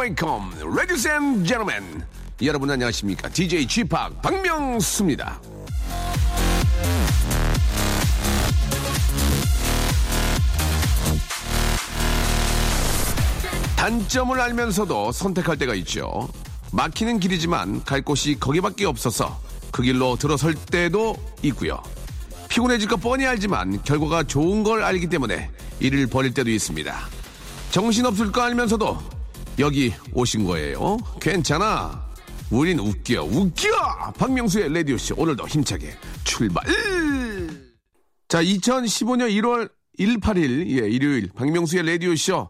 welcome. Ladies and gentlemen. 여러분 안녕하십니까? DJ Chip 박명수입니다. 단점을 알면서도 선택할 때가 있죠. 막히는 길이지만 갈 곳이 거기밖에 없어서 그 길로 들어설 때도 있고요. 피곤해질 거 뻔히 알지만 결과가 좋은 걸 알기 때문에 일을 벌일 때도 있습니다. 정신없을 거 알면서도 여기 오신 거예요. 괜찮아. 우린 웃겨, 웃겨! 박명수의 라디오쇼 오늘도 힘차게 출발! 자, 2015년 1월 1, 8일, 예, 일요일, 박명수의 라디오쇼.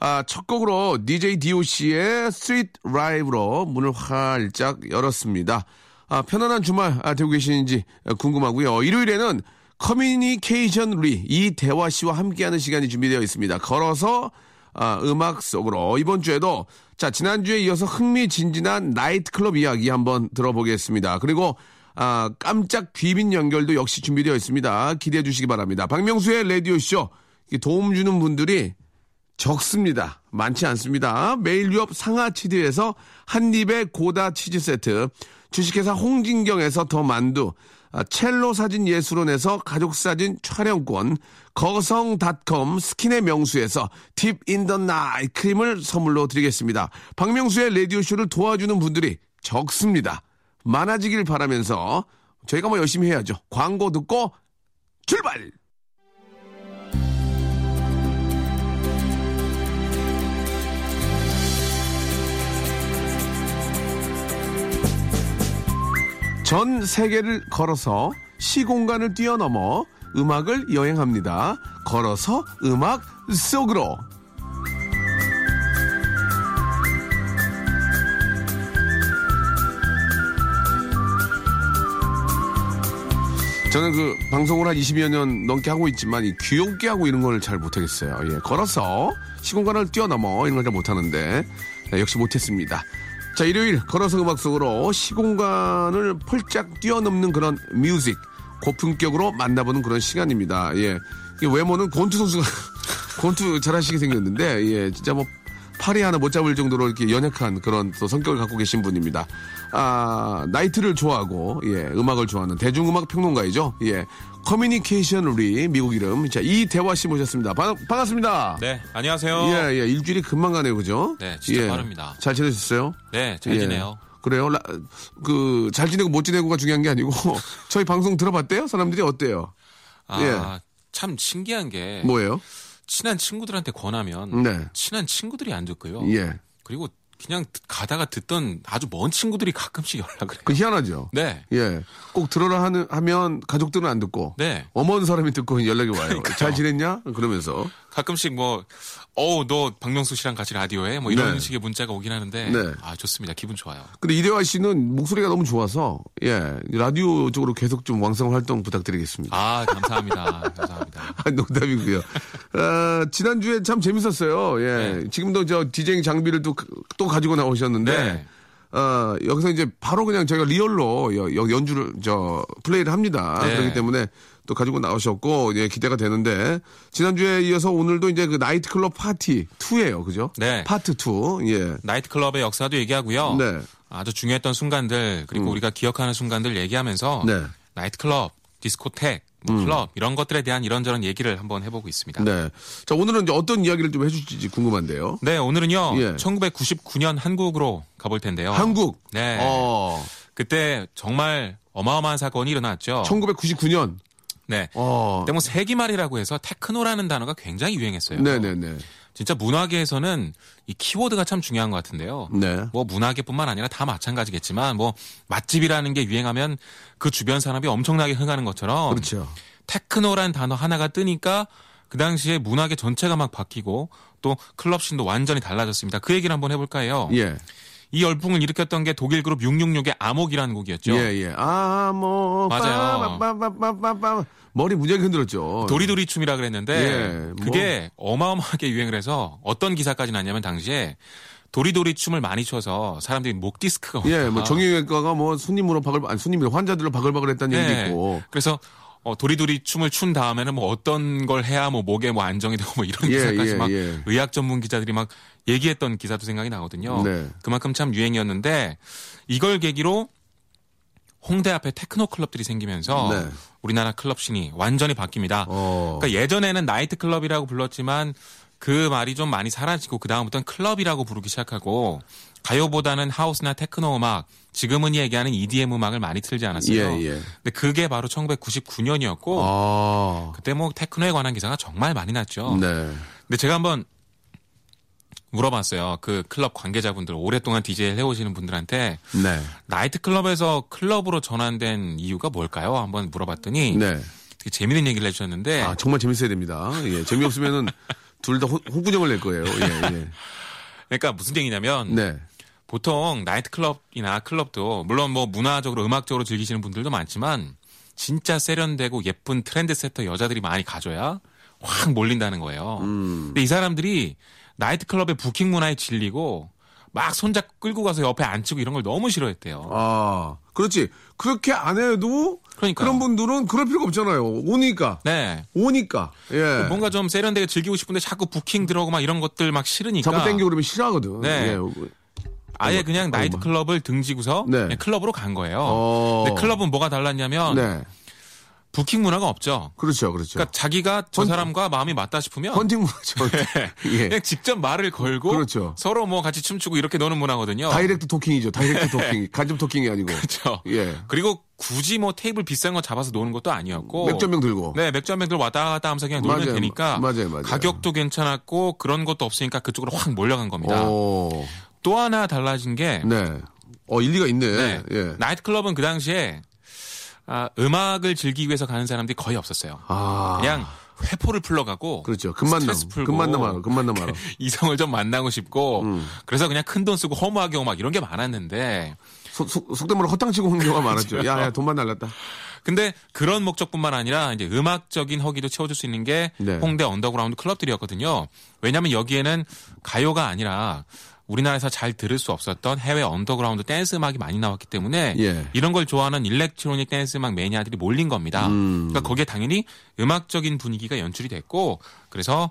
아, 첫 곡으로 DJ DOC의 Street Live로 문을 활짝 열었습니다. 아, 편안한 주말 아, 되고 계시는지 궁금하고요. 일요일에는 커뮤니케이션 리 이대화 씨와 함께하는 시간이 준비되어 있습니다. 걸어서 아, 음악 속으로 이번 주에도 자 지난주에 이어서 흥미진진한 나이트클럽 이야기 한번 들어보겠습니다. 그리고 아, 깜짝 귀빈 연결도 역시 준비되어 있습니다. 기대해 주시기 바랍니다. 박명수의 라디오 쇼 도움 주는 분들이 적습니다. 많지 않습니다. 매일 유업 상하치즈에서 한입의 고다 치즈 세트, 주식회사 홍진경에서 더 만두, 아, 첼로 사진 예술원에서 가족 사진 촬영권, 거성닷컴 스킨의 명수에서 팁인더 나이 크림을 선물로 드리겠습니다. 박명수의 라디오쇼를 도와주는 분들이 적습니다. 많아지길 바라면서 저희가 뭐 열심히 해야죠. 광고 듣고 출발! 전 세계를 걸어서 시공간을 뛰어넘어 음악을 여행합니다. 걸어서 음악 속으로. 저는 그 방송을 한 20여 년 넘게 하고 있지만 이 귀엽게 하고 이런 걸 잘 못하겠어요. 예, 걸어서 시공간을 뛰어넘어 이런 걸 잘 못하는데 네, 역시 못했습니다. 자, 일요일 걸어서 음악 속으로 시공간을 펄쩍 뛰어넘는 그런 뮤직 고품격으로 만나보는 그런 시간입니다. 예. 이 외모는 권투 선수가 권투 잘하시게 생겼는데 예, 진짜 뭐 파리 하나 못 잡을 정도로 이렇게 연약한 그런 또 성격을 갖고 계신 분입니다. 아, 나이트를 좋아하고, 예, 음악을 좋아하는 대중음악 평론가이죠. 예, 커뮤니케이션 리 미국 이름. 자, 이대화 씨 모셨습니다. 반, 반갑습니다. 네, 안녕하세요. 예, 예, 일주일이 금방 가네요, 그죠? 네, 진짜 예. 빠릅니다. 잘 지내셨어요? 네, 잘 예. 지내요. 그래요? 라- 그, 잘 지내고 못 지내고가 중요한 게 아니고, 저희 방송 들어봤대요? 사람들이 어때요? 아, 예. 참 신기한 게 뭐예요? 친한 친구들한테 권하면 네. 친한 친구들이 안 듣고요. 예. 그리고 그냥 듣- 가다가 듣던 아주 먼 친구들이 가끔씩 연락을 해요. 그 희한하죠? 네. 예. 꼭 들어라 하는, 하면 가족들은 안 듣고, 네. 어머니 사람이 듣고 연락이 와요. 그러니까요. 잘 지냈냐? 그러면서. 가끔씩 뭐, 어우, 너 박명수 씨랑 같이 라디오해? 뭐 이런 네. 식의 문자가 오긴 하는데, 네. 아, 좋습니다. 기분 좋아요. 근데 이대화 씨는 목소리가 너무 좋아서, 예. 라디오 쪽으로 계속 좀 왕성 활동 부탁드리겠습니다. 아, 감사합니다. 감사합니다. 아, 농담이고요. 아, 지난주에 참 재밌었어요. 예. 네. 지금도 저 디제잉 장비를 또, 또 가지고 나오셨는데, 네. 어, 여기서 이제 바로 그냥 저희가 real로 여- 여- 연주를, 저, 플레이를 합니다. 네. 그렇기 때문에 또 가지고 나오셨고, 예, 기대가 되는데, 지난주에 이어서 오늘도 이제 그 나이트클럽 파트 2예요 그죠? 네. 파트 2, 예. 나이트클럽의 역사도 얘기하고요. 네. 음. 아주 중요했던 순간들, 그리고 우리가 기억하는 순간들 얘기하면서, 네. 나이트클럽, 디스코텍, 뭐 클럽 이런 것들에 대한 이런저런 얘기를 한번 해보고 있습니다. 네. 자, 오늘은 이제 어떤 이야기를 좀 해주실지 궁금한데요. 네, 오늘은요. 예. 1999년 한국으로 가볼 텐데요. 한국. 네. 어, 그때 정말 어마어마한 사건이 일어났죠. 1999년. 네. 어. 그때 뭐 세기말이라고 해서 테크노라는 단어가 굉장히 유행했어요. 네네네. 진짜 문화계에서는 이 키워드가 참 중요한 것 같은데요. 네. 뭐 문화계뿐만 아니라 다 마찬가지겠지만 뭐 맛집이라는 게 유행하면 그 주변 산업이 엄청나게 흥하는 것처럼 그렇죠. 테크노란 단어 하나가 뜨니까 그 당시에 문화계 전체가 막 바뀌고 또 클럽씬도 완전히 달라졌습니다. 그 얘기를 한번 해볼까 해요. 예. 이 열풍을 일으켰던 게 독일 그룹 666의 암흑이라는 곡이었죠. 예, 예. 아, 뭐. 맞아요. 빠빠빠빠빠. 머리 무지하게 흔들었죠. 도리도리 춤이라 그랬는데 예, 뭐. 그게 어마어마하게 유행을 해서 어떤 기사까지 났냐면 당시에 도리도리 춤을 많이 춰서 사람들이 목 디스크가 예, 왔다. 뭐 정형외과가 뭐 손님으로 바글, 아니 손님이 환자들로 바글바글 했다는 얘기도 예. 있고. 그래서 어, 도리도리 춤을 춘 다음에는 뭐 어떤 걸 해야 뭐 목에 뭐 안정이 되고 뭐 이런 예, 기사까지 예, 막 예. 의학 전문 기자들이 막 얘기했던 기사도 생각이 나거든요. 네. 그만큼 참 유행이었는데 이걸 계기로 홍대 앞에 테크노 클럽들이 생기면서 네. 우리나라 클럽 scene이 완전히 바뀝니다. 어. 그러니까 예전에는 나이트 클럽이라고 불렀지만 그 말이 좀 많이 사라지고 그 다음부터는 클럽이라고 부르기 시작하고 가요보다는 하우스나 테크노 음악 지금은 얘기하는 EDM 음악을 많이 틀지 않았어요. 예, 예. 근데 그게 바로 1999년이었고 아. 그때 뭐 테크노에 관한 기사가 정말 많이 났죠. 네. 근데 제가 한번 물어봤어요. 그 클럽 관계자분들 오랫동안 DJ를 해오시는 분들한테 네. 나이트 클럽에서 클럽으로 전환된 이유가 뭘까요? 한번 물어봤더니 네. 되게 재밌는 얘기를 해주셨는데 아, 정말 재밌어야 됩니다. 예. 재미없으면은 둘다 홍구정을 낼 거예요. 예, 예. 그러니까 무슨 얘기냐면 네. 보통 나이트 클럽이나 클럽도 물론 뭐 문화적으로 음악적으로 즐기시는 분들도 많지만 진짜 세련되고 예쁜 트렌드 세터 여자들이 많이 가져야 확 몰린다는 거예요. 음. 근데 이 사람들이 나이트 클럽의 부킹 문화에 질리고 막 손잡고 끌고 가서 옆에 앉히고 이런 걸 너무 싫어했대요. 아, 그렇지. 그렇게 안 해도 그러니까요. 그런 분들은 그럴 필요가 없잖아요. 오니까. 네. 오니까. 예. 뭔가 좀 세련되게 즐기고 싶은데 자꾸 부킹 들어오고 막 이런 것들 막 싫으니까 잡아 당기고 그러면 싫어하거든. 네. 예. 아예 그냥 나이트 클럽을 등지고서 네. 클럽으로 간 거예요. 어. 근데 클럽은 뭐가 달랐냐면 네. 부킹 문화가 없죠. 그렇죠. 그렇죠. 그러니까 자기가 저 헌- 사람과 마음이 맞다 싶으면 헌팅 문화죠. 예. 그냥 직접 말을 걸고 그렇죠. 서로 뭐 같이 춤추고 이렇게 노는 문화거든요. direct talking이죠. Direct talking. 간접 talking이 아니고. 그렇죠. 예. 그리고 굳이 뭐 테이블 비싼 거 잡아서 노는 것도 아니었고 맥주 한 병 들고. 네, 맥주 한 병들 왔다 갔다 하면서 그냥 놀면 맞아요. 되니까 맞아요, 맞아요. 가격도 괜찮았고 그런 것도 없으니까 그쪽으로 확 몰려간 겁니다. 오. 또 하나 달라진 게 네. 어, 일리가 있네. 네, 예. 나이트 클럽은 그 당시에 아, 음악을 즐기기 위해서 가는 사람들이 거의 없었어요. 아. 그냥 회포를 풀러가고 그렇죠. 급만남. 스트레스 풀고 급만남 알아. 급만남 알아. 이성을 좀 만나고 싶고 음. 그래서 그냥 큰 돈 쓰고 허무하게 오고 막 이런 게 많았는데 속, 속, 속된 말로 허탕치고 온 경우가 많았죠. 그렇죠. 야, 야, 돈만 날랐다. 근데 그런 목적뿐만 아니라 이제 음악적인 허기도 채워줄 수 있는 게 네. 홍대 언더그라운드 클럽들이었거든요. 왜냐하면 여기에는 가요가 아니라 우리나라에서 잘 들을 수 없었던 해외 언더그라운드 댄스 음악이 많이 나왔기 때문에 예. 이런 걸 좋아하는 electronic dance 음악 매니아들이 몰린 겁니다. 음. 그러니까 거기에 당연히 음악적인 분위기가 연출이 됐고 그래서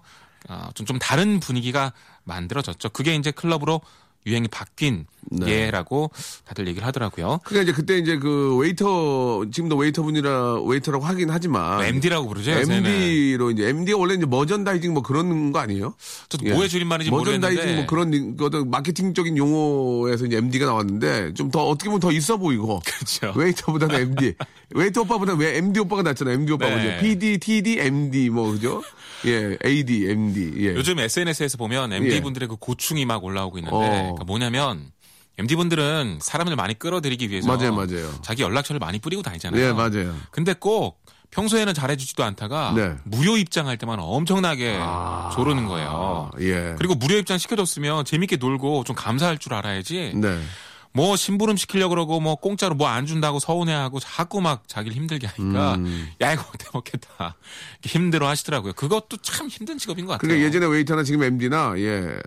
어, 좀, 좀 다른 분위기가 만들어졌죠. 그게 이제 클럽으로 유행이 바뀐 네. 계기라고 다들 얘기를 하더라고요. 그러니까 이제 그때 이제 그 웨이터, 지금도 웨이터분이라, 웨이터라고 하긴 하지만. MD라고 부르죠. 요새는. MD로 이제, MD가 원래 이제 merchandising 뭐 그런 거 아니에요? 저도 예. 뭐의 줄임말인지 머전다이징 모르겠는데 뭐 그런 거든 마케팅적인 용어에서 이제 MD가 나왔는데 좀 더 어떻게 보면 더 있어 보이고. 그렇죠. 웨이터보다는 MD. 웨이터 오빠보다 왜 MD 오빠가 낫잖아요. MD 오빠가 네. PD, TD, MD 뭐 그죠? 예, AD, MD. 예. 요즘 SNS에서 보면 MD 예. 분들의 그 고충이 막 올라오고 있는데 어. 그러니까 뭐냐면 MD 분들은 사람을 많이 끌어들이기 위해서 맞아요, 맞아요. 자기 연락처를 많이 뿌리고 다니잖아요. 예, 맞아요. 근데 꼭 평소에는 잘해주지도 않다가 네. 무료 입장할 때만 엄청나게 조르는 거예요. 예. 그리고 무료 입장 시켜줬으면 재밌게 놀고 좀 감사할 줄 알아야지. 네. 뭐 심부름 시키려 고 그러고 뭐 공짜로 뭐 안 준다고 서운해하고 자꾸 막 자기를 힘들게 하니까 음. 야 이거 못해 먹겠다 힘들어 하시더라고요. 그것도 참 힘든 직업인 것 같아요. 그러니까 예전에 웨이터나 지금 MD나 예.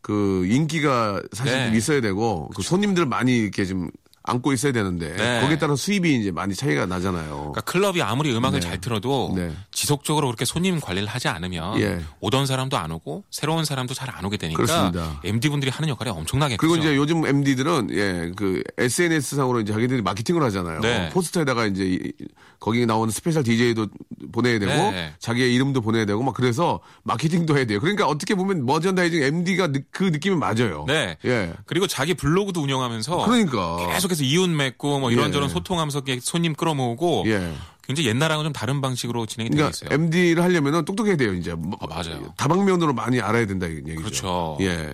그 인기가 사실 네. 좀 있어야 되고 그 손님들 많이 이렇게 좀 안고 있어야 되는데 네. 거기에 따라 수입이 이제 많이 차이가 나잖아요. 그러니까 클럽이 아무리 음악을 네. 잘 틀어도 네. 지속적으로 그렇게 손님 관리를 하지 않으면 예. 오던 사람도 안 오고 새로운 사람도 잘 안 오게 되니까 그렇습니다. MD 분들이 하는 역할이 엄청나게 그리고. 이제 요즘 MD들은 예, 그 SNS 상으로 이제 자기들이 마케팅을 하잖아요. 네. 포스터에다가 이제 이- 거기 나오는 special DJ도 보내야 되고 네. 자기의 이름도 보내야 되고 막 그래서 마케팅도 해야 돼요. 그러니까 어떻게 보면 머천다이징 MD가 그 느낌이 맞아요. 네. 예. 그리고 자기 블로그도 운영하면서 그러니까. 계속해서 이웃 맺고 뭐 이런저런 예. 소통하면서 손님 끌어모으고 예. 굉장히 옛날하고는 좀 다른 방식으로 진행이 되고 그러니까 있어요. MD를 하려면은 똑똑해야 돼요, 이제. 뭐, 아, 맞아요. 다방면으로 많이 알아야 된다, 이 얘기죠. 그렇죠. 예.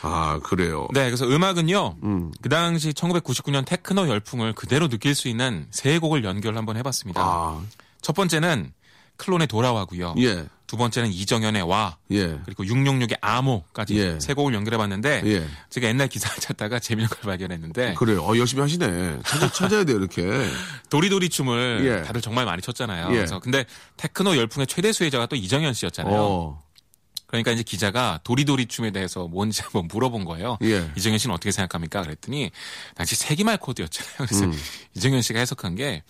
아, 그래요. 네, 그래서 음악은요. 음. 그 당시 1999년 테크노 열풍을 그대로 느낄 수 있는 세 곡을 연결 한번 해 봤습니다. 아, 첫 번째는 클론의 돌아와고요. 예. 두 번째는 이정현의 와 예. 그리고 666의 암호까지 예. 세 곡을 연결해봤는데 예. 제가 옛날 기사를 찾다가 재밌는 걸 발견했는데 그래요. 어, 열심히 하시네. 찾아, 찾아야 돼요, 이렇게. 도리도리 춤을 예. 다들 정말 많이 췄잖아요. 예. 그래서 근데 테크노 열풍의 최대 수혜자가 또 이정현 씨였잖아요. 어. 그러니까 이제 기자가 도리도리 춤에 대해서 뭔지 한번 물어본 거예요. 예. 이정현 씨는 어떻게 생각합니까? 그랬더니 당시 세기말 코드였잖아요. 그래서 음. 이정현 씨가 해석한 게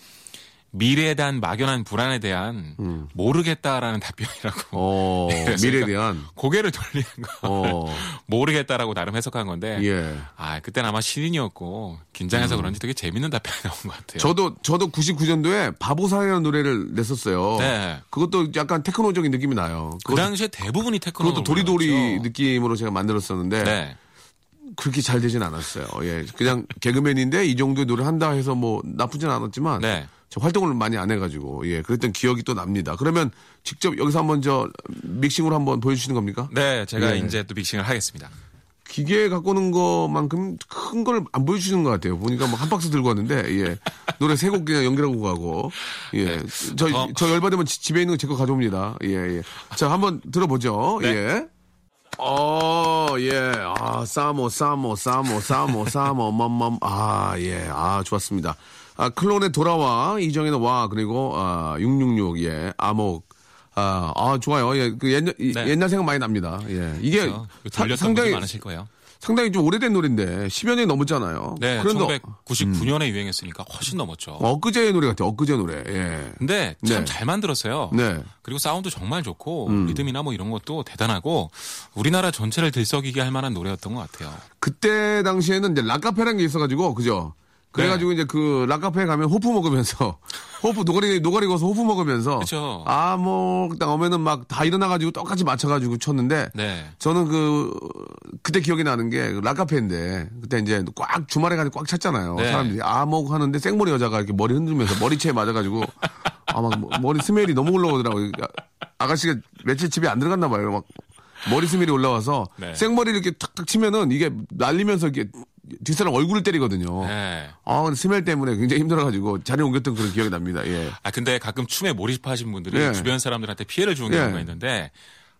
미래에 대한 막연한 불안에 대한 모르겠다라는 답변이라고 음. 어, 미래에 대한. 고개를 돌리는 거 어, 모르겠다라고 나름 해석한 건데 예. 아 그때는 아마 신인이었고 긴장해서 그런지 되게 재밌는 답변이 나온 것 같아요. 저도, 저도 99년도에 바보사라는 노래를 냈었어요. 네. 그것도 약간 테크노적인 느낌이 나요. 그 당시에 대부분이 테크노 그것도 도리도리 노래였죠. 느낌으로 제가 만들었었는데. 네. 그렇게 잘 되진 않았어요. 예. 그냥 개그맨인데 이 정도의 노래 한다 해서 뭐 나쁘진 않았지만. 네. 저 활동을 많이 안 해가지고 예 그랬던 기억이 또 납니다. 그러면 직접 여기서 한번 저 믹싱으로 한번 보여주시는 겁니까? 네, 제가 예. 이제 또 믹싱을 하겠습니다. 기계 갖고 오는 것만큼 큰 걸 안 보여주시는 것 같아요. 보니까 뭐한 박스 들고 왔는데 예 노래 세 곡 그냥 연결하고 가고 예저 어. 저 열받으면 지- 집에 있는 거 제 거 가져옵니다. 예 예 자 한번 들어보죠. 네. 예. 어, 예. 아, 사모, 사모, 사모, 사모, 사모, 맘맘. 아, 예. 아, 좋았습니다. 아, 클론의 돌아와, 이정현의 와, 그리고, 아, 666, 예. 암흑. 아, 아, 좋아요. 예. 그 옛날, 이- 네. 옛날 생각 많이 납니다. 예. 이게 그래서 사- 상당히, 많으실 거예요. 상당히 좀 오래된 노래인데, 10여 년이 넘었잖아요. 네, 그런데 1999년에 유행했으니까 훨씬 넘었죠. 엊그제의 노래 같아요. 엊그제 노래. 예. 근데 참 네. 잘 만들었어요. 네. 음. 그리고 사운드 정말 좋고 리듬이나 뭐 이런 것도 대단하고 우리나라 전체를 들썩이게 할 만한 노래였던 것 같아요. 그때 당시에는 이제 락카페라는 게 있어가지고, 그죠? 네. 그래가지고 이제 그 락카페 가면 호프 먹으면서 호프 노가리 노가리 거서 호프 먹으면서. 아뭐딱 오면은 막 다 일어나가지고 똑같이 맞춰가지고 쳤는데 네. 저는 그 그때 기억이 나는 게그 락카페인데 그때 이제 꽉 주말에 가지고 꽉 찼잖아요 네. 사람들이 아목 하는데 생머리 여자가 이렇게 머리 흔들면서 머리채에 맞아가지고 아막 머리 스멜이 너무 올라오더라고요 아가씨가 며칠 집에 안 들어갔나 봐요 막 머리 스멜이 올라와서 네. 생머리를 이렇게 탁탁 치면은 이게 날리면서 이렇게 뒷사람 얼굴을 때리거든요. 네. 아, 스멜 때문에 굉장히 힘들어가지고 자리 옮겼던 그런 기억이 납니다. 예. 아 근데 가끔 춤에 몰입하신 분들이 예. 주변 사람들한테 피해를 주는 예. 경우가 있는데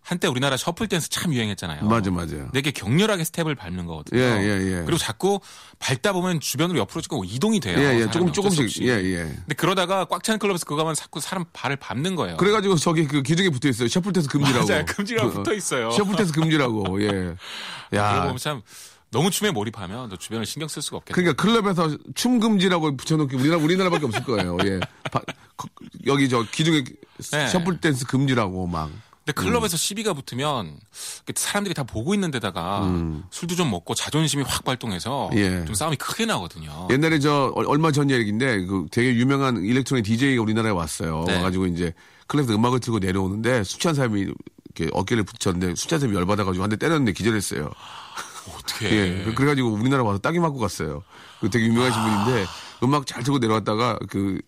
한때 우리나라 shuffle dance 참 유행했잖아요. 맞아. 근데 이게 격렬하게 스텝을 밟는 거거든요. 예, 예, 예. 그리고 자꾸 밟다 보면 주변으로 옆으로 지금 이동이 돼요. 예, 예. 조금, 조금씩. 예, 예. 근데 그러다가 꽉 찬 클럽에서 그거 가면 자꾸 사람 발을 밟는 거예요. 그래가지고 저기 그 기둥에 붙어 있어요. shuffle dance 금지라고. 맞아요. 금지라고 붙어 있어요. shuffle dance 금지라고. 예. 그러고 야. 보면 참 너무 춤에 몰입하면 또 주변을 신경 쓸 수가 없겠다. 그러니까 클럽에서 춤 금지라고 붙여놓기 우리나라 우리나라밖에 없을 거예요. 예. 바- 거- 여기 저 기둥에 네. shuffle dance 금지라고 막. 근데 클럽에서 시비가 붙으면 그 사람들이 다 보고 있는 데다가 술도 좀 먹고 자존심이 확 발동해서 음. 예. 좀 싸움이 크게 나거든요. 옛날에 저 얼- 얼마 전 얘기인데 그 되게 유명한 electronic DJ가 우리나라에 왔어요. 네. 와가지고 이제 클럽에서 음악을 틀고 내려오는데 술 취한 사람이 이렇게 어깨를 부딪혔는데 술 취한 사람이 열받아가지고 한 대 때렸는데 기절했어요. 어떻게? 예. 그- 그래가지고 우리나라 와서 따귀 맞고 갔어요. 그 되게 유명하신 분인데 음악 잘 틀고 내려왔다가 그,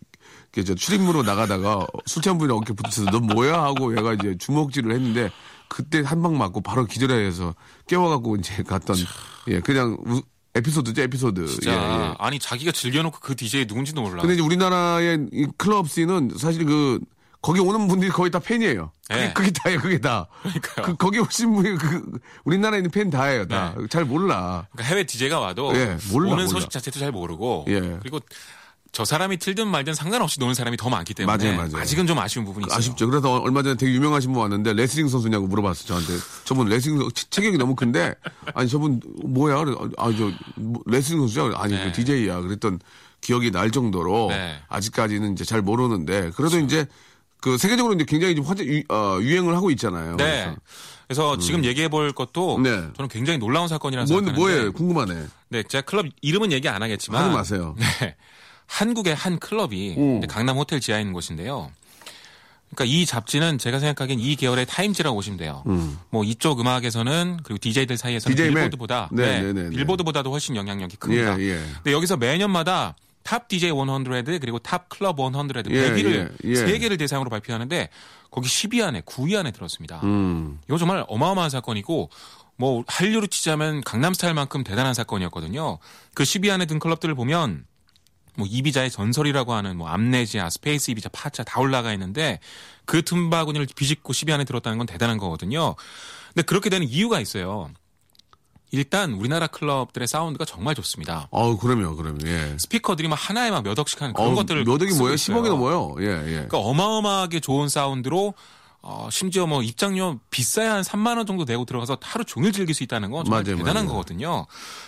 그, 저 출입문으로 나가다가 술 취한 분이 어깨 붙여서 너 뭐야? 하고 얘가 이제 주먹질을 했는데 그때 한 방 맞고 바로 기절해서 깨워갖고 이제 갔던 예, 그냥 우- 에피소드죠, 에피소드. 진짜 예, 예. 아니 자기가 즐겨놓고 그 DJ 누군지도 몰라. 근데 이제 우리나라의 이 클럽 씬은 사실 그 거기 오는 분들이 거의 다 팬이에요. 그게, 네. 그게 다예요, 그게 다. 그러니까요. 그, 거기 오신 분이 그 우리나라에 있는 팬 다예요, 다. 잘 몰라. 그러니까 해외 DJ가 와도 예, 몰라, 오는 몰라. 소식 자체도 잘 모르고 예. 그리고 저 사람이 틀든 말든 상관없이 노는 사람이 더 많기 때문에 맞아요, 맞아요. 아직은 좀 아쉬운 부분이 있어요. 아쉽죠. 그래서 얼마 전에 되게 유명하신 분 왔는데 레슬링 선수냐고 물어봤어요, 저한테. 저분 레슬링 선수, 체- 체격이 너무 큰데, 아니, 저분 뭐야? 그래, 아, 저, 뭐, 레슬링 선수야? 아니, 네. 그 DJ야. 그랬던 기억이 날 정도로 네. 아직까지는 이제 잘 모르는데, 그래도 이제 그 세계적으로 이제 굉장히 좀 화제, 유, 어, 유행을 하고 있잖아요. 네. 그래서 지금 얘기해 볼 것도 네. 저는 굉장히 놀라운 사건이라고 뭔, 생각하는데 뭐예요? 궁금하네. 네, 제가 클럽 이름은 얘기 안 하겠지만 하지 마세요. 네. 한국의 한 클럽이 음. 강남 호텔 지하에 있는 곳인데요. 그러니까 이 잡지는 제가 생각하기엔 이 계열의 타임지라고 보시면 돼요. 뭐 이쪽 음악에서는 그리고 DJ들 사이에서는 DJ Mag. 빌보드보다 네, 네, 네, 네, 네. 빌보드보다도 훨씬 영향력이 예, 큽니다. 예. 근데 여기서 매년마다 top DJ 100 그리고 top club 100 예, 100위를 예, 예. 세 개를 대상으로 발표하는데 거기 10위 안에 9위 안에 들었습니다. 음. 이거 정말 어마어마한 사건이고 뭐 한류로 치자면 강남 스타일만큼 대단한 사건이었거든요. 그 10위 안에 든 클럽들을 보면 뭐 이비자의 전설이라고 하는 뭐 암네지아, 스페이스 이비자, 파차 다 올라가 있는데 그 틈바구니를 비집고 10위 안에 들었다는 건 대단한 거거든요. 근데 그렇게 되는 이유가 있어요. 일단 우리나라 클럽들의 사운드가 정말 좋습니다. 어우, 그럼요, 그럼요. 예. 스피커들이 막 하나에 막 몇 억씩 하는 그런 어우, 것들을 몇 억이 뭐예요? 있어요. 10억이 넘어요. 예, 예. 그러니까 어마어마하게 좋은 사운드로 어, 심지어 뭐 입장료 비싸야 한 3만 원 정도 내고 들어가서 하루 종일 즐길 수 있다는 건 정말 맞아요, 대단한 맞아요. 거거든요.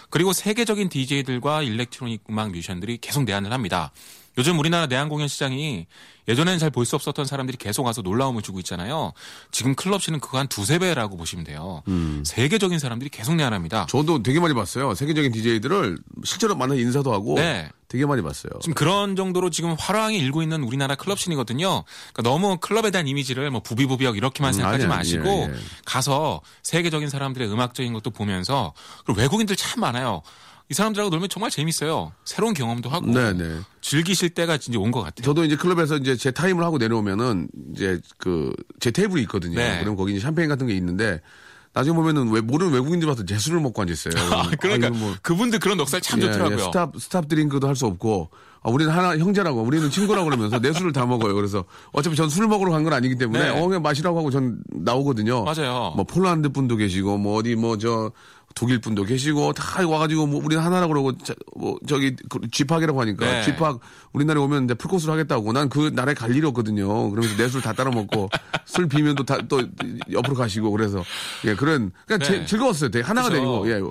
그리고 세계적인 DJ들과 electronic 음악 뮤지션들이 계속 내한을 합니다. 요즘 우리나라 내한 공연 시장이 예전에는 잘 볼 수 없었던 사람들이 계속 와서 놀라움을 주고 있잖아요. 지금 클럽 scene은 그거 한 두세 배라고 보시면 돼요. 음. 세계적인 사람들이 계속 내한합니다. 저도 되게 많이 봤어요. 세계적인 DJ들을 실제로 만나 인사도 하고 네. 되게 많이 봤어요. 지금 그런 정도로 지금 활황이 일고 있는 우리나라 클럽 scene이거든요. 그러니까 너무 클럽에 대한 이미지를 뭐 부비부비하고 이렇게만 음, 생각하지 아니야, 마시고 예, 예. 가서 세계적인 사람들의 음악적인 것도 보면서 그리고 외국인들 참 많아요. 이 사람들하고 놀면 정말 재밌어요. 새로운 경험도 하고 네, 네. 즐기실 때가 진짜 온것 같아요. 저도 이제 클럽에서 이제 제 타임을 하고 내려오면은 이제 그 제 테이블이 있거든요. 네. 그럼 거기 이제 샴페인 같은 게 있는데 나중에 보면은 왜 모르는 외국인들 와서 제 술을 먹고 앉아 있어요. 그러니까 아, 뭐 그분들 그런 넉살 참 예, 좋더라고요. 예, stop stop drink도 할 수 없고 아, 우리는 하나 형제라고 우리는 친구라고 그러면서 내 술을 다 먹어요. 그래서 어차피 전 술 먹으러 간 건 아니기 때문에 네. 어 그냥 마시라고 하고 전 나오거든요. 맞아요. 뭐 폴란드 분도 계시고 뭐 어디 뭐 저 독일 분도 계시고 다 와가지고 뭐 우리는 하나라고 그러고 자, 뭐 저기 그 쥐팍이라고 하니까 네. 쥐팍 우리나라에 오면 이제 풀코스로 하겠다고 난 그 나라에 갈 일이 없거든요. 그러면서 내 술 다 따라 먹고 술 비면 또다또 옆으로 가시고 그래서 예 그런 그냥 네. 제- 즐거웠어요. 되게 하나가 그죠. 되고 예.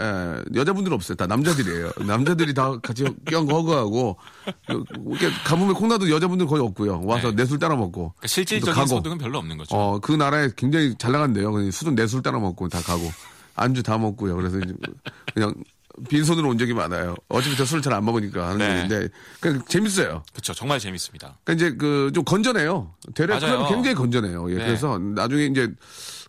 예, 여자분들은 없어요. 다 남자들이에요. 남자들이 다 같이 껴안고 허그하고, 이렇게 가뭄에 콩나도 여자분들 거의 없고요. 와서 네. 내술 따라 먹고. 그러니까 실질적인. 소득은 별로 없는 거죠. 어, 그 나라에 굉장히 잘 나간대요. 그냥 술은 내술 따라 먹고 다 가고. 안주 다 먹고요. 그래서 그냥 빈손으로 온 적이 많아요. 어차피 저 술 잘 안 먹으니까 하는 네. 얘기인데. 그냥 재밌어요. 그렇죠. 정말 재밌습니다. 그러니까 이제 그 좀 건전해요. 대략 굉장히 건전해요. 예. 네. 그래서 나중에 이제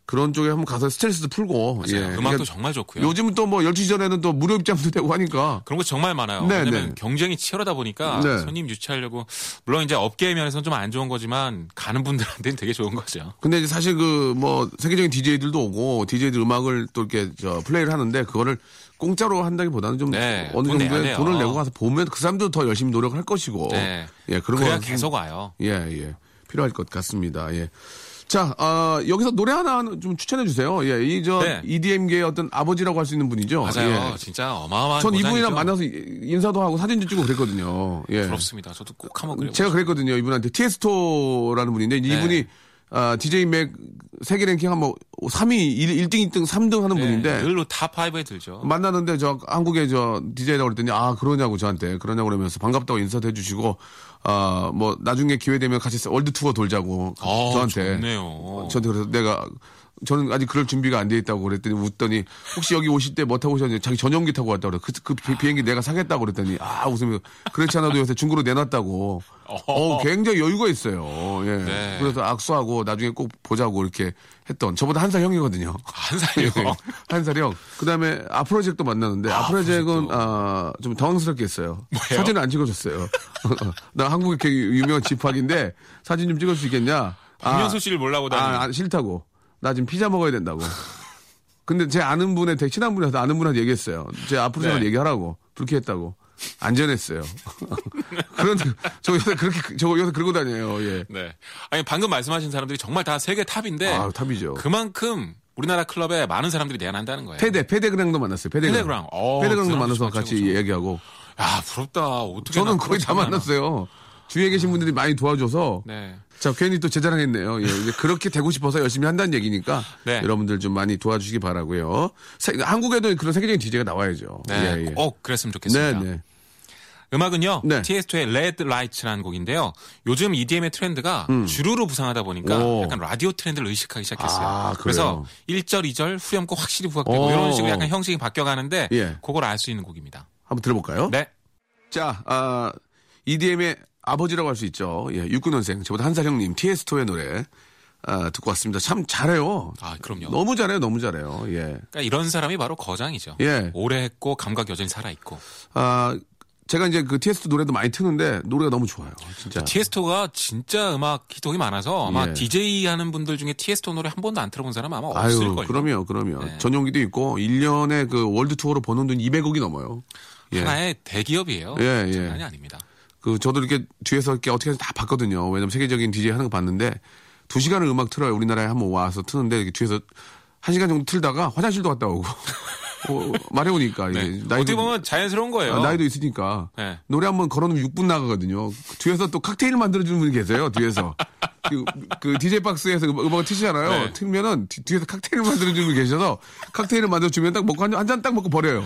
그런 쪽에 한번 가서 스트레스도 풀고. 맞아요. 예. 음악도 그러니까 정말 좋고요. 요즘은 또 뭐 12시 전에는 또 무료 입장도 되고 하니까. 그런 거 정말 많아요. 네, 왜냐면 네. 경쟁이 치열하다 보니까 네. 손님 유치하려고 물론 이제 업계 면에서는 좀 안 좋은 거지만 가는 분들한테는 되게 좋은 거죠. 근데 이제 사실 그 뭐 세계적인 DJ들도 오고 DJ들 음악을 또 이렇게 저 플레이를 하는데 그거를 공짜로 한다기보다는 좀 네, 어느 돈 정도의. 돈을 내고 가서 보면 그 사람도 더 열심히 노력을 할 것이고 네. 예 그런 그래야 거 좀- 계속 와요. 예 예. 필요할 것 같습니다. 예. 자, 아, 여기서 노래 하나 좀 추천해 주세요. 예, 이저 네. EDM계의 어떤 아버지라고 할 수 있는 분이죠. 맞아요. 예. 진짜 어마어마한 전 이분이랑. 만나서 인사도 하고 사진도 찍고 그랬거든요. 예. 부럽습니다. 저도 꼭 한번 그래. 제가 그랬거든요. 이분한테 티에스토라는 분인데 네. 이분이 아, DJ Mag 세계 랭킹 한뭐 3위, 1, 등 2등, 3등 하는 분인데 늘로 top 5에 들죠. 만나는데 저 한국에 저 DJ라고 그랬더니 아 그러냐고 저한테 그러냐고 그러면서 반갑다고 인사도 해주시고 아 뭐 나중에 기회 되면 같이 월드 투어 돌자고 어, 저한테 좋네요. 저한테 그래서 내가 저는 아직 그럴 준비가 안 돼 있다고 그랬더니 웃더니 혹시 여기 오실 때 뭐 타고 오셨는지 자기 전용기 타고 왔다고 그래. 그, 그 비- 비행기 내가 사겠다고 그랬더니 아 웃으면서 그렇지 않아도 요새 중고로 내놨다고. 어 굉장히 여유가 있어요. 예. 네. 그래서 악수하고 나중에 꼭 보자고 이렇게 했던 저보다 한 살 형이거든요. 한 살이요. 한 살이요. 그 다음에 아프로젝도 만나는데 아 프로젝은 아, 좀 당황스럽게 했어요. 뭐예요? 사진을 안 찍어줬어요. 나 한국에 되게 유명한 집합인데 사진 좀 찍을 수 있겠냐? 박명수 씨를 몰라보다니. 아, 아, 싫다고. 나 지금 피자 먹어야 된다고. 근데 제 아는 분의 되게 친한 분이라서 아는 분한테 얘기했어요. 제 아프로잭을 네. 얘기하라고. 불쾌했다고. 안 전했어요. 그런, 저 요새 그렇게, 저 요새 그러고 다녀요. 예. 네. 아니 방금 말씀하신 사람들이 정말 다 세계 top인데 아, top이죠. 그만큼 우리나라 클럽에 많은 사람들이 내한한다는 거예요. 페데, 페데 르 그랑도 만났어요. 페데 르 그랑. 페데 르 그랑. 어, 페데 르 그랑도 그 만나서 같이 진짜 얘기하고. 야 부럽다. 어떻게 저는 난 거의 다. 만났어요. 주위에 계신 분들이 많이 도와줘서. 네. 자, 괜히 또 제자랑했네요. 예, 이제 그렇게 되고 싶어서 열심히 한다는 얘기니까 네. 여러분들 좀 많이 도와주시기 바라고요. 세- 한국에도 그런 세계적인 DJ가 나와야죠. 네. 예, 예. 꼭 그랬으면 좋겠습니다. 네, 네. 음악은요. 네. TS2의 Red Lights라는 곡인데요. 요즘 EDM의 트렌드가 주루로 부상하다 보니까 음. 오. 약간 라디오 트렌드를 의식하기 시작했어요. 아? 그래서 1절, 2절 후렴구 확실히 부각되고 오. 이런 식으로 약간 형식이 바뀌어가는데 예. 그걸 알 수 있는 곡입니다. 한번 들어볼까요? 네. 자, 아, EDM의 아버지라고 할 수 있죠. 예, 69년생, 저보다 한 살 형님, 티에스토의 노래, 아, 듣고 왔습니다. 참 잘해요. 아, 그럼요. 너무 잘해요, 너무 잘해요. 예. 그러니까 이런 사람이 바로 거장이죠. 예. 오래 했고 감각 여전히 살아 있고. 아, 제가 이제 그 티에스토 노래도 많이 트는데, 노래가 너무 좋아요. 진짜. 티에스토가 진짜 음악 히트곡이 많아서 아마 예. DJ 하는 분들 중에 티에스토 노래 한 번도 안 들어본 사람 아마 아유, 없을 걸요. 그럼요, 그럼요. 네. 전용기도 있고, 1년에 그 world tour로 버는 돈 200억이 넘어요. 예. 하나의 대기업이에요. 예, 예. 장난이 아닙니다. 그 저도 이렇게 뒤에서 이렇게 어떻게 해서 다 봤거든요. 왜냐면 세계적인 DJ 하는 거 봤는데 두 시간을 음악 틀어요. 우리나라에 한번 와서 트는데 이렇게 뒤에서 한 시간 정도 틀다가 화장실도 갔다 오고 어, 말해오니까 네. 이게 어떻게 보면 자연스러운 거예요. 아, 나이도 있으니까 네. 노래 한번 걸어놓으면 6분 나가거든요. 그 뒤에서 또 칵테일 만들어주는 분이 계세요. 뒤에서 그, 그 DJ 박스에서 음- 음악을 트시잖아요. 네. 틀면은 뒤, 뒤에서 칵테일 만들어주는 분이 계셔서 칵테일을 만들어주면 딱 먹고 한 잔 딱 먹고 버려요.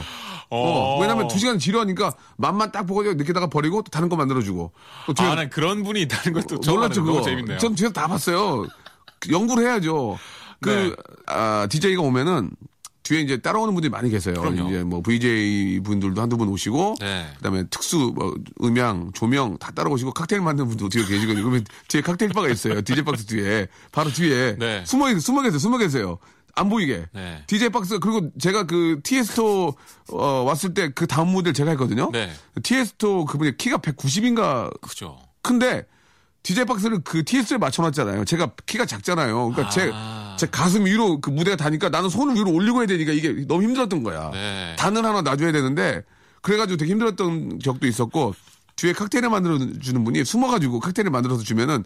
어, 어. 왜냐면 두 시간 지루하니까 맛만 딱 보고 늦게다가 버리고 또 다른 거 만들어주고. 아, 난 그런 분이 있다는 것도 놀랐죠, 그거. 재밌네요. 전 뒤에서 다 봤어요. 그 연구를 해야죠. 그, 네. 아, DJ가 오면은 뒤에 이제 따라오는 분들이 많이 계세요. 그럼요. 이제 뭐 VJ 분들도 한두 분 오시고, 네. 그다음에 특수 뭐 음향, 조명 다 따라오시고 칵테일 만드는 분도 뒤에 계시거든요. 그러면 뒤에 칵테일 바가 있어요. DJ 박스 뒤에 바로 뒤에 네. 숨어 있, 숨어 계세요. 숨어 계세요. 안 보이게. 네. DJ 박스 그리고 제가 그 티에스토 어, 왔을 때 그 다음 무대를 제가 했거든요. 네. 티에스토 그분이 키가 190인가 그죠. 근데 DJ 박스를 그 TS에 맞춰놨잖아요. 제가 키가 작잖아요. 그러니까 제, 아. 제 가슴 위로 그 무대가 다니까 나는 손을 위로 올리고 해야 되니까 이게 너무 힘들었던 거야. 네. 단을 하나 놔줘야 되는데 그래가지고 되게 힘들었던 적도 있었고 뒤에 칵테일을 만들어 주는 분이 숨어가지고 칵테일을 만들어서 주면은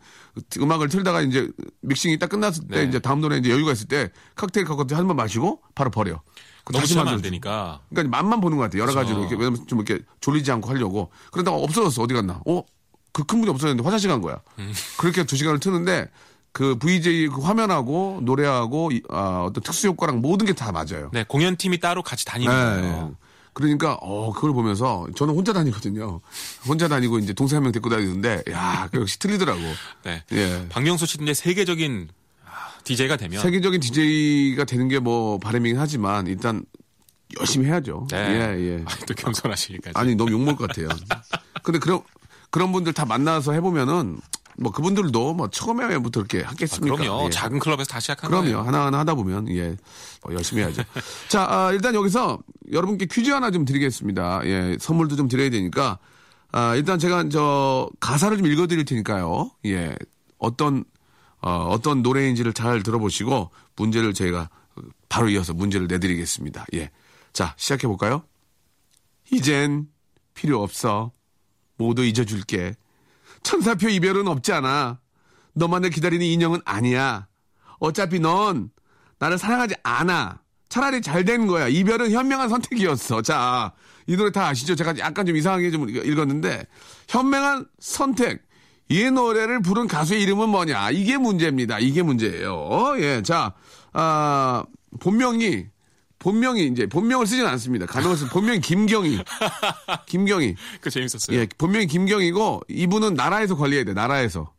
음악을 틀다가 이제 믹싱이 딱 끝났을 때 네. 이제 다음 노래 이제 여유가 있을 때 칵테일 갖고 한 번 마시고 바로 버려. 그거 너무 심하면 안. 되니까. 그러니까 맛만 보는 것 같아요. 여러 그렇죠. 가지로. 이렇게 왜냐면 좀 이렇게 졸리지 않고 하려고. 그러다가 없어졌어. 어디 갔나? 어? 그 큰 분이 없어졌는데 화장실 간 거야. 음. 그렇게 두 시간을 트는데 그 VJ 그 화면하고 노래하고 이- 아, 어떤 특수 효과랑 모든 게 다 맞아요. 네, 공연팀이 따로 같이 다니는 네, 거예요. 네. 그러니까 어 그걸 보면서 저는 혼자 다니거든요. 혼자 다니고 이제 동생 한 명 데리고 다니는데 야, 그 역시 틀리더라고. 네. 예. 박명수 씨도 이제 세계적인 DJ가 되면 세계적인 DJ가 되는 게 뭐 바람이긴 하지만 일단 열심히 해야죠. 네. 예, 예. 아, 또 겸손하시니까. 아니 너무 욕먹을 것 같아요. 근데 그런 그런 분들 다 만나서 해보면은 뭐 그분들도 뭐 처음에부터 이렇게 하겠습니까? 그럼요. 예. 작은 클럽에서 다 시작한 그럼요. 거예요. 하나하나 하다 보면 예 어, 열심히 해야죠. 자 아, 일단 여기서 여러분께 퀴즈 하나 좀 드리겠습니다. 예 선물도 좀 드려야 되니까 아, 일단 제가 저 가사를 좀 읽어드릴 테니까요. 예 어떤 어, 어떤 노래인지를 잘 들어보시고 문제를 저희가 바로 이어서 문제를 내드리겠습니다. 예. 자, 시작해 볼까요? 이젠 필요 없어. 모두 잊어줄게. 천사표 이별은 없지 않아. 너만을 기다리는 인형은 아니야. 어차피 넌 나를 사랑하지 않아. 차라리 잘 된 거야. 이별은 현명한 선택이었어. 자, 이 노래 다 아시죠? 제가 약간 좀 이상하게 좀 읽었는데, 현명한 선택. 이 노래를 부른 가수의 이름은 뭐냐? 이게 문제입니다. 이게 문제예요. 어, 예. 자, 아, 본명이, 본명이 이제, 본명을 쓰진 않습니다. 가명을 쓰 본명이 김경희. 김경희. 그 재밌었어요. 예, 본명이 김경이고, 이분은 나라에서 관리해야 돼, 나라에서.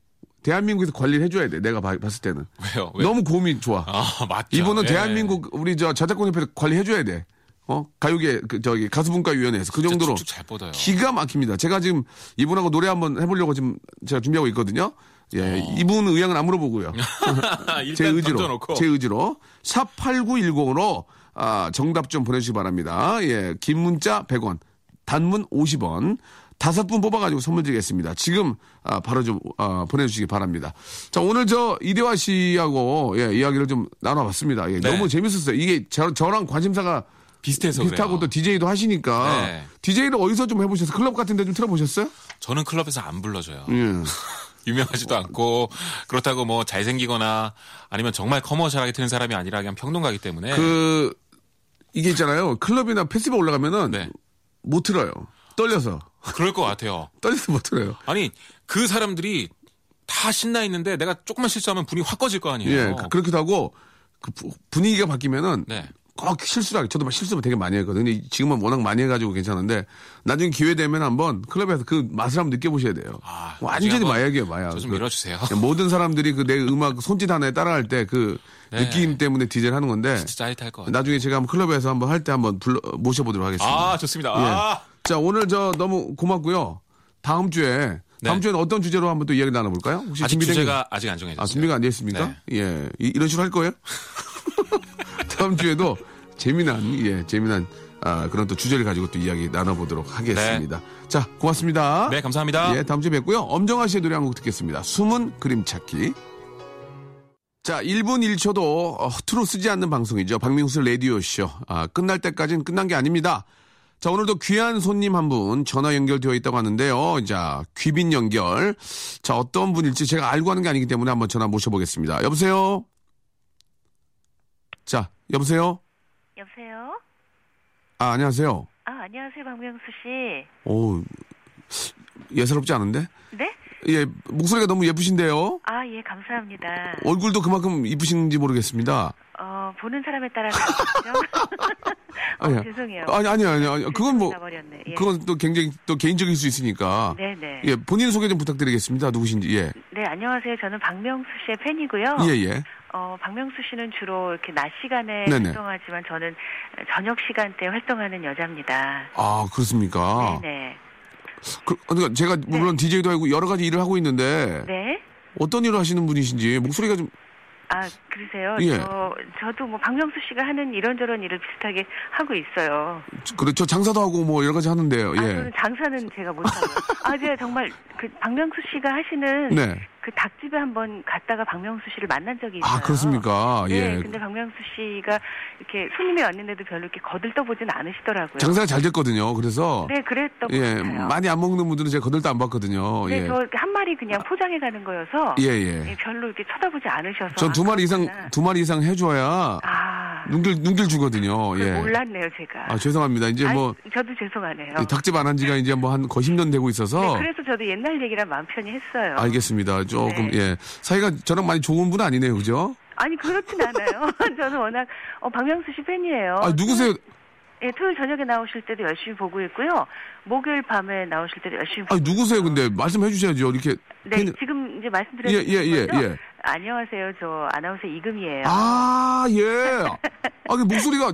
대한민국에서 관리를 해줘야 돼, 내가 봐- 봤을 때는. 왜요? 왜? 너무 고음이 좋아. 아, 맞죠. 이분은 예. 대한민국 우리 저 저작권협회에서 관리해줘야 돼. 어 가요계 그 저기 가수분과위원회에서 그 정도로 쭉쭉 잘 뻗어요. 기가 막힙니다. 제가 지금 이분하고 노래 한번 해보려고 지금 제가 준비하고 있거든요. 예, 어. 이분 의향은 안 물어보고요. 제 의지로 던져놓고. 제 의지로 샵 8910으로 아, 정답 좀 보내주시기 바랍니다. 예, 긴 문자 100원, 단문 50원. 다섯 분 뽑아가지고 선물 드리겠습니다. 지금 아, 바로 좀 아, 보내주시기 바랍니다. 자 오늘 저 이대화 씨하고 예, 이야기를 좀 나눠봤습니다. 예, 네. 너무 재밌었어요. 이게 저, 저랑 관심사가 비슷해서 비슷하고 그래요. 또 DJ도 하시니까 네. DJ를 어디서 좀 해보셨어요? 클럽 같은데 좀 틀어보셨어요? 저는 클럽에서 안 불러줘요. 예. 유명하지도 않고 그렇다고 뭐 잘생기거나 아니면 정말 커머셜하게 트는 사람이 아니라 그냥 평론가기 때문에 그 이게 있잖아요. 클럽이나 페스티벌 올라가면은 네. 못 틀어요. 떨려서 그럴 것 같아요. 떨려서 못 틀어요. 아니 그 사람들이 다 신나 있는데 내가 조금만 실수하면 불이 확 꺼질 거 아니에요. 예, 그- 그렇기도 하고 그 부- 분위기가 바뀌면은 네. 꼭 실수를 하게. 저도 막 실수 되게 많이 했거든요. 근데 지금은 워낙 많이 해가지고 괜찮은데 나중에 기회 되면 한번 클럽에서 그 맛을 한번 느껴보셔야 돼요. 아, 완전히 마약이에요, 마약. 저좀 그 밀어주세요. 모든 사람들이 그 내 음악 손짓 하나에 따라할 때그 네. 느낌 때문에 디제를 하는 건데 진짜 짜릿할 것 같아요. 나중에 제가 한번 클럽에서 한번 할 때 한번 불러 모셔보도록 하겠습니다. 아 좋습니다. 예. 아, 자 오늘 저 너무 고맙고요. 다음 주에 다음 네. 주에는 어떤 주제로 한번 또 이야기 나눠볼까요? 혹시 아직 준비된 게- 주제가 아직 안 정해졌어요. 아, 준비가 안돼 있습니까? 네. 예. 이, 런 식으로 할 거예요? 다음 주에도 재미난, 예, 재미난, 아, 그런 또 주제를 가지고 또 이야기 나눠보도록 하겠습니다. 자, 고맙습니다. 네 감사합니다. 예, 다음 주에 뵙고요. 엄정화 씨의 노래 한 곡 듣겠습니다. 숨은 그림 찾기. 자, 1분 1초도 어, 허투루 쓰지 않는 방송이죠. 박명수 라디오쇼. 아, 끝날 때까지는 끝난 게 아닙니다. 자, 오늘도 귀한 손님 한 분 전화 연결되어 있다고 하는데요. 자, 귀빈 연결. 자, 어떤 분일지 제가 알고 하는 게 아니기 때문에 한번 전화 모셔보겠습니다. 여보세요? 자, 여보세요? 여보세요? 아, 안녕하세요. 아, 안녕하세요, 박명수 씨. 오, 예사롭지 않은데? 네? 예, 목소리가 너무 예쁘신데요? 아, 예, 감사합니다. 얼굴도 그만큼 이쁘신지 모르겠습니다. 어, 보는 사람에 따라 다르죠? 어, 아니야. 죄송해요. 아니, 아니, 아니, 아니. 그건 뭐. 예. 그건 또 굉장히 또 개인적일 수 있으니까. 네네. 예, 본인 소개 좀 부탁드리겠습니다. 누구신지, 예. 네, 안녕하세요. 저는 박명수 씨의 팬이고요. 예, 예. 어, 박명수 씨는 주로 이렇게 낮 시간에 네네. 활동하지만 저는 저녁 시간대에 활동하는 여자입니다. 아, 그렇습니까? 네네. 그, 그러니까 제가 물론 DJ도 하고 여러 가지 일을 하고 있는데 네. 어떤 일을 하시는 분이신지 목소리가 좀 아, 그러세요? 예. 저, 저도 뭐 박명수 씨가 하는 이런저런 일을 비슷하게 하고 있어요. 그렇죠 장사도 하고 뭐 여러 가지 하는데요. 아, 예. 저는 장사는 제가 못하고요. 아, 제가 정말 그 박명수 씨가 하시는 네. 그 닭집에 한번 갔다가 박명수 씨를 만난 적이 있어요. 아 그렇습니까? 네, 예. 근데 박명수 씨가 이렇게 손님이 왔는데도 별로 이렇게 거들떠보진 않으시더라고요. 장사가 잘 됐거든요. 그래서 네, 그랬던 것예 같아요. 많이 안 먹는 분들은 제가 거들도 안 받거든요. 네, 예. 저한 마리 그냥 포장해 가는 거여서 예, 예. 예, 별로 이렇게 쳐다보지 않으셔서 전두 아, 마리 이상. 두 마리 이상 해줘야 아, 눈길 눈길 주거든요. 예. 몰랐네요, 제가. 아 죄송합니다. 이제 뭐 저도 죄송하네요. 이 닭집 안 한 지가 이제 뭐 한 거의 10년 되고 있어서 네, 그래서 저도 옛날 얘기랑 마음 편히 했어요. 알겠습니다. 조금 네. 예 사이가 저랑 많이 좋은 분 아니네요, 그죠? 아니 그렇진 않아요. 저는 워낙 어, 박명수 씨 팬이에요. 아 누구세요? 예, 토요일 저녁에 나오실 때도 열심히 보고 있고요. 목요일 밤에 나오실 때도 열심히 보고 아 누구세요? 근데 말씀해 주셔야죠. 이렇게 네, 팬이- 지금 이제 말씀드렸는 예, 예, 예? 예. 안녕하세요. 저 아나운서 이금이에요. 아, 예. 아, 그 목소리가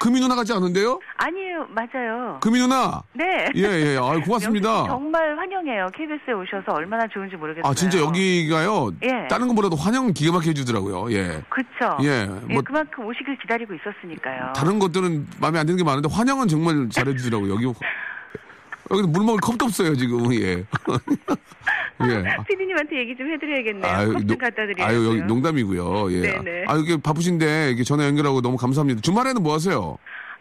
금이 누나 같지 않은데요? 아니에요. 맞아요. 금이 누나. 네. 예, 예. 아, 고맙습니다. 정말 환영해요. KBS에 오셔서 얼마나 좋은지 모르겠어요. 아, 진짜 여기가요. 예. 다른 것보다도 환영 기가 막히게 해주더라고요. 예. 그쵸. 예, 예, 뭐- 그만큼 오시길 기다리고 있었으니까요. 다른 것들은 마음에 안 드는 게 많은데 환영은 정말 잘해주더라고요. 여기. 여기는 물 먹을 컵도 없어요, 지금. 예. 예. 아, 피디님한테 얘기 좀 해드려야겠네요. 아유, 컵좀 노- 갖다 드려요. 아유, 여기 농담이고요. 예. 네네. 아, 이게 바쁘신데 이게 전화 연결하고 너무 감사합니다. 주말에는 뭐 하세요?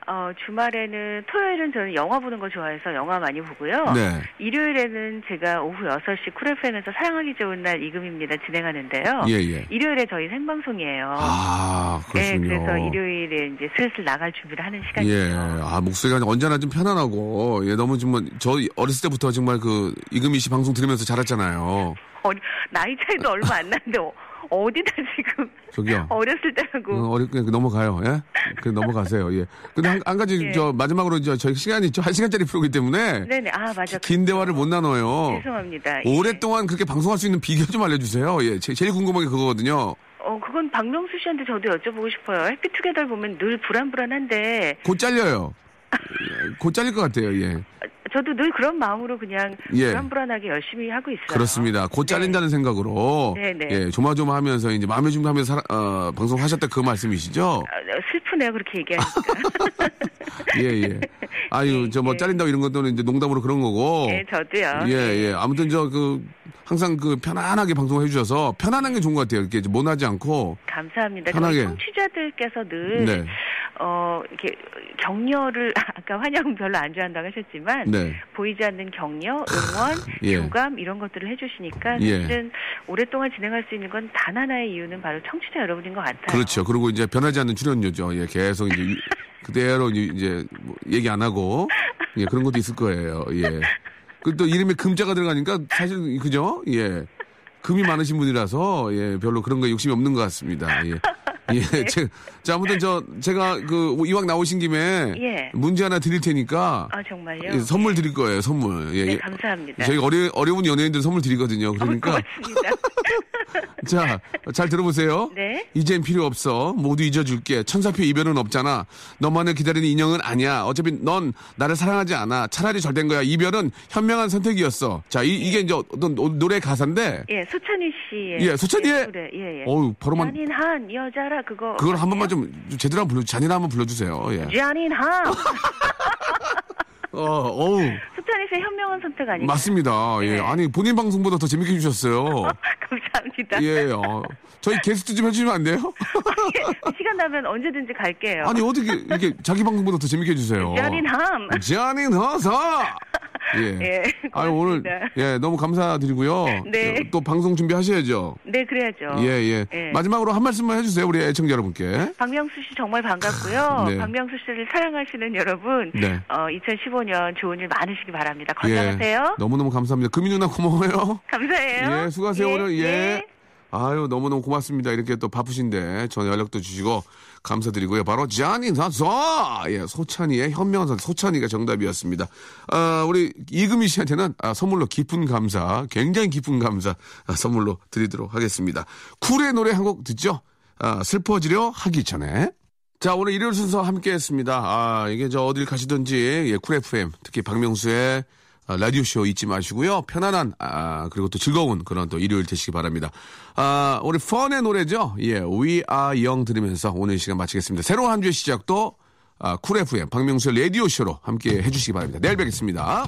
어, 주말에는 토요일은 저는 영화 보는 거 좋아해서 영화 많이 보고요. 네. 일요일에는 제가 오후 6시 쿨FM에서 사랑하기 좋은 날 이금입니다 진행하는데요. 예, 예. 일요일에 저희 생방송이에요. 아, 네, 그렇군요. 그래서 일요일에 이제 슬슬 나갈 준비를 하는 예, 시간이에요. 아 목소리가 언제나 좀 편안하고 예 너무 정말 저 어렸을 때부터 정말 그 이금희 씨 방송 들으면서 자랐잖아요. 어, 나이 차이도 얼마 안 나는데 어, 어디다 지금 저기요. 어렸을 때라고. 어, 어리 그냥 넘어가요. 예, 그 넘어가세요. 예. 근데 한, 한 가지 예. 저 마지막으로 저 저희 시간이 저 한 시간짜리 프로기 때문에 네네, 아 맞아. 긴 대화를 못 나눠요. 죄송합니다. 예. 오랫동안 그렇게 방송할 수 있는 비결 좀 알려주세요. 예, 제, 제일 궁금한 게 그거거든요. 어, 그건 박명수 씨한테 저도 여쭤보고 싶어요. 해피투게더 보면 늘 불안불안한데 곧 잘려요. 예, 곧 잘릴 것 같아요. 예. 저도 늘 그런 마음으로 그냥 예. 불안불안하게 열심히 하고 있어요. 그렇습니다. 곧 네. 잘린다는 생각으로 네, 네. 예, 조마조마하면서 이제 마음의 준비하면서 어, 방송하셨다 그 말씀이시죠? 아, 슬프네요 그렇게 얘기하니까. 예, 예. 아유, 저뭐 예. 잘린다고 이런 것들은 이제 농담으로 그런 거고. 네, 저도요. 예, 예. 아무튼 저 그 항상 그 편안하게 방송해 주셔서 편안한 게 좋은 것 같아요. 이렇게 모나지 않고. 감사합니다. 편하게. 청취자들께서 늘 네. 어, 이렇게 격려를 아까 환영 별로 안 좋아한다고 하셨지만 네. 보이지 않는 격려, 응원, 예. 교감 이런 것들을 해주시니까 예. 사실은 오랫동안 진행할 수 있는 건 단 하나의 이유는 바로 청취자 여러분인 것 같아요. 그렇죠. 그리고 이제 변하지 않는 출연료죠. 예, 계속 이제 유- 그대로 이제- 이제 뭐 얘기 안 하고 예, 그런 것도 있을 거예요. 예. 그또 이름에 금자가 들어가니까 사실 그죠? 예. 금이 많으신 분이라서 예, 별로 그런 거 욕심이 없는 것 같습니다. 예. 예, 제, 자, 아무튼 저, 제가 그, 이왕 나오신 김에. 예. 문제 하나 드릴 테니까. 아 정말요? 예, 선물 드릴 거예요, 선물. 예, 네, 예. 감사합니다. 저희 어려, 어려운 연예인들 선물 드리거든요. 그러니까. 어. 자, 잘 들어보세요. 네. 이젠 필요 없어. 모두 잊어줄게. 천사표 이별은 없잖아. 너만을 기다리는 인형은 아니야. 어차피 넌 나를 사랑하지 않아. 차라리 잘된 거야. 이별은 현명한 선택이었어. 자, 이, 이게 이제 어떤 노- 노래 가사인데. 예, 소찬희 씨의 예, 소찬희의- 노래, 예, 예. 어우, 바로만. 잔인한 여자라 그거. 그걸 한 번만 아니에요? 좀 제대로 한번 불러, 잔인한 한번 불러주세요. 예. 잔인한. 어, 어우. 소찬이 씨 현명한 선택 아닌가요? 맞습니다. 예. 네. 아니, 본인 방송보다 더 재밌게 해주셨어요. 감사합니다. 예, 어. 저희 게스트 좀 해주시면 안 돼요? 시간 나면 언제든지 갈게요. 아니, 어떻게, 이렇게 자기 방송보다 더 재밌게 해주세요. 자닌 허서! 예. 예, 아유, 오늘. 예, 너무 감사드리고요. 네. 또 방송 준비하셔야죠. 네, 그래야죠. 예, 예, 예. 마지막으로 한 말씀만 해주세요. 우리 애청자 여러분께. 박명수 씨 정말 반갑고요. 네. 박명수 씨를 사랑하시는 여러분, 네. 어, 2015년 좋은 일 많으시기 바랍니다. 건강하세요. 예. 너무 너무 감사합니다. 금이 누나 고마워요. 감사해요. 예, 수고하세요, 예, 오늘. 예. 예. 아유, 너무너무 고맙습니다. 이렇게 또 바쁘신데, 전화 연락도 주시고, 감사드리고요. 바로, 자니, 나서! 예, 소찬이의 현명한 선 소찬이가 정답이었습니다. 아, 우리 이금희 씨한테는 아, 선물로 깊은 감사, 굉장히 깊은 감사, 아, 선물로 드리도록 하겠습니다. 쿨의 노래 한 곡 듣죠? 아, 슬퍼지려 하기 전에. 자, 오늘 일요일 순서 함께 했습니다. 아, 이게 저 어딜 가시든지, 예, 쿨 FM, 특히 박명수의 아, 라디오쇼 잊지 마시고요. 편안한, 아, 그리고 또 즐거운 그런 또 일요일 되시기 바랍니다. 아, 우리 펀의 노래죠. 예, We Are Young 들으면서 오늘 이 시간 마치겠습니다. 새로운 한 주의 시작도, 아, 쿨 FM, 박명수의 라디오쇼로 함께 해주시기 바랍니다. 내일 뵙겠습니다.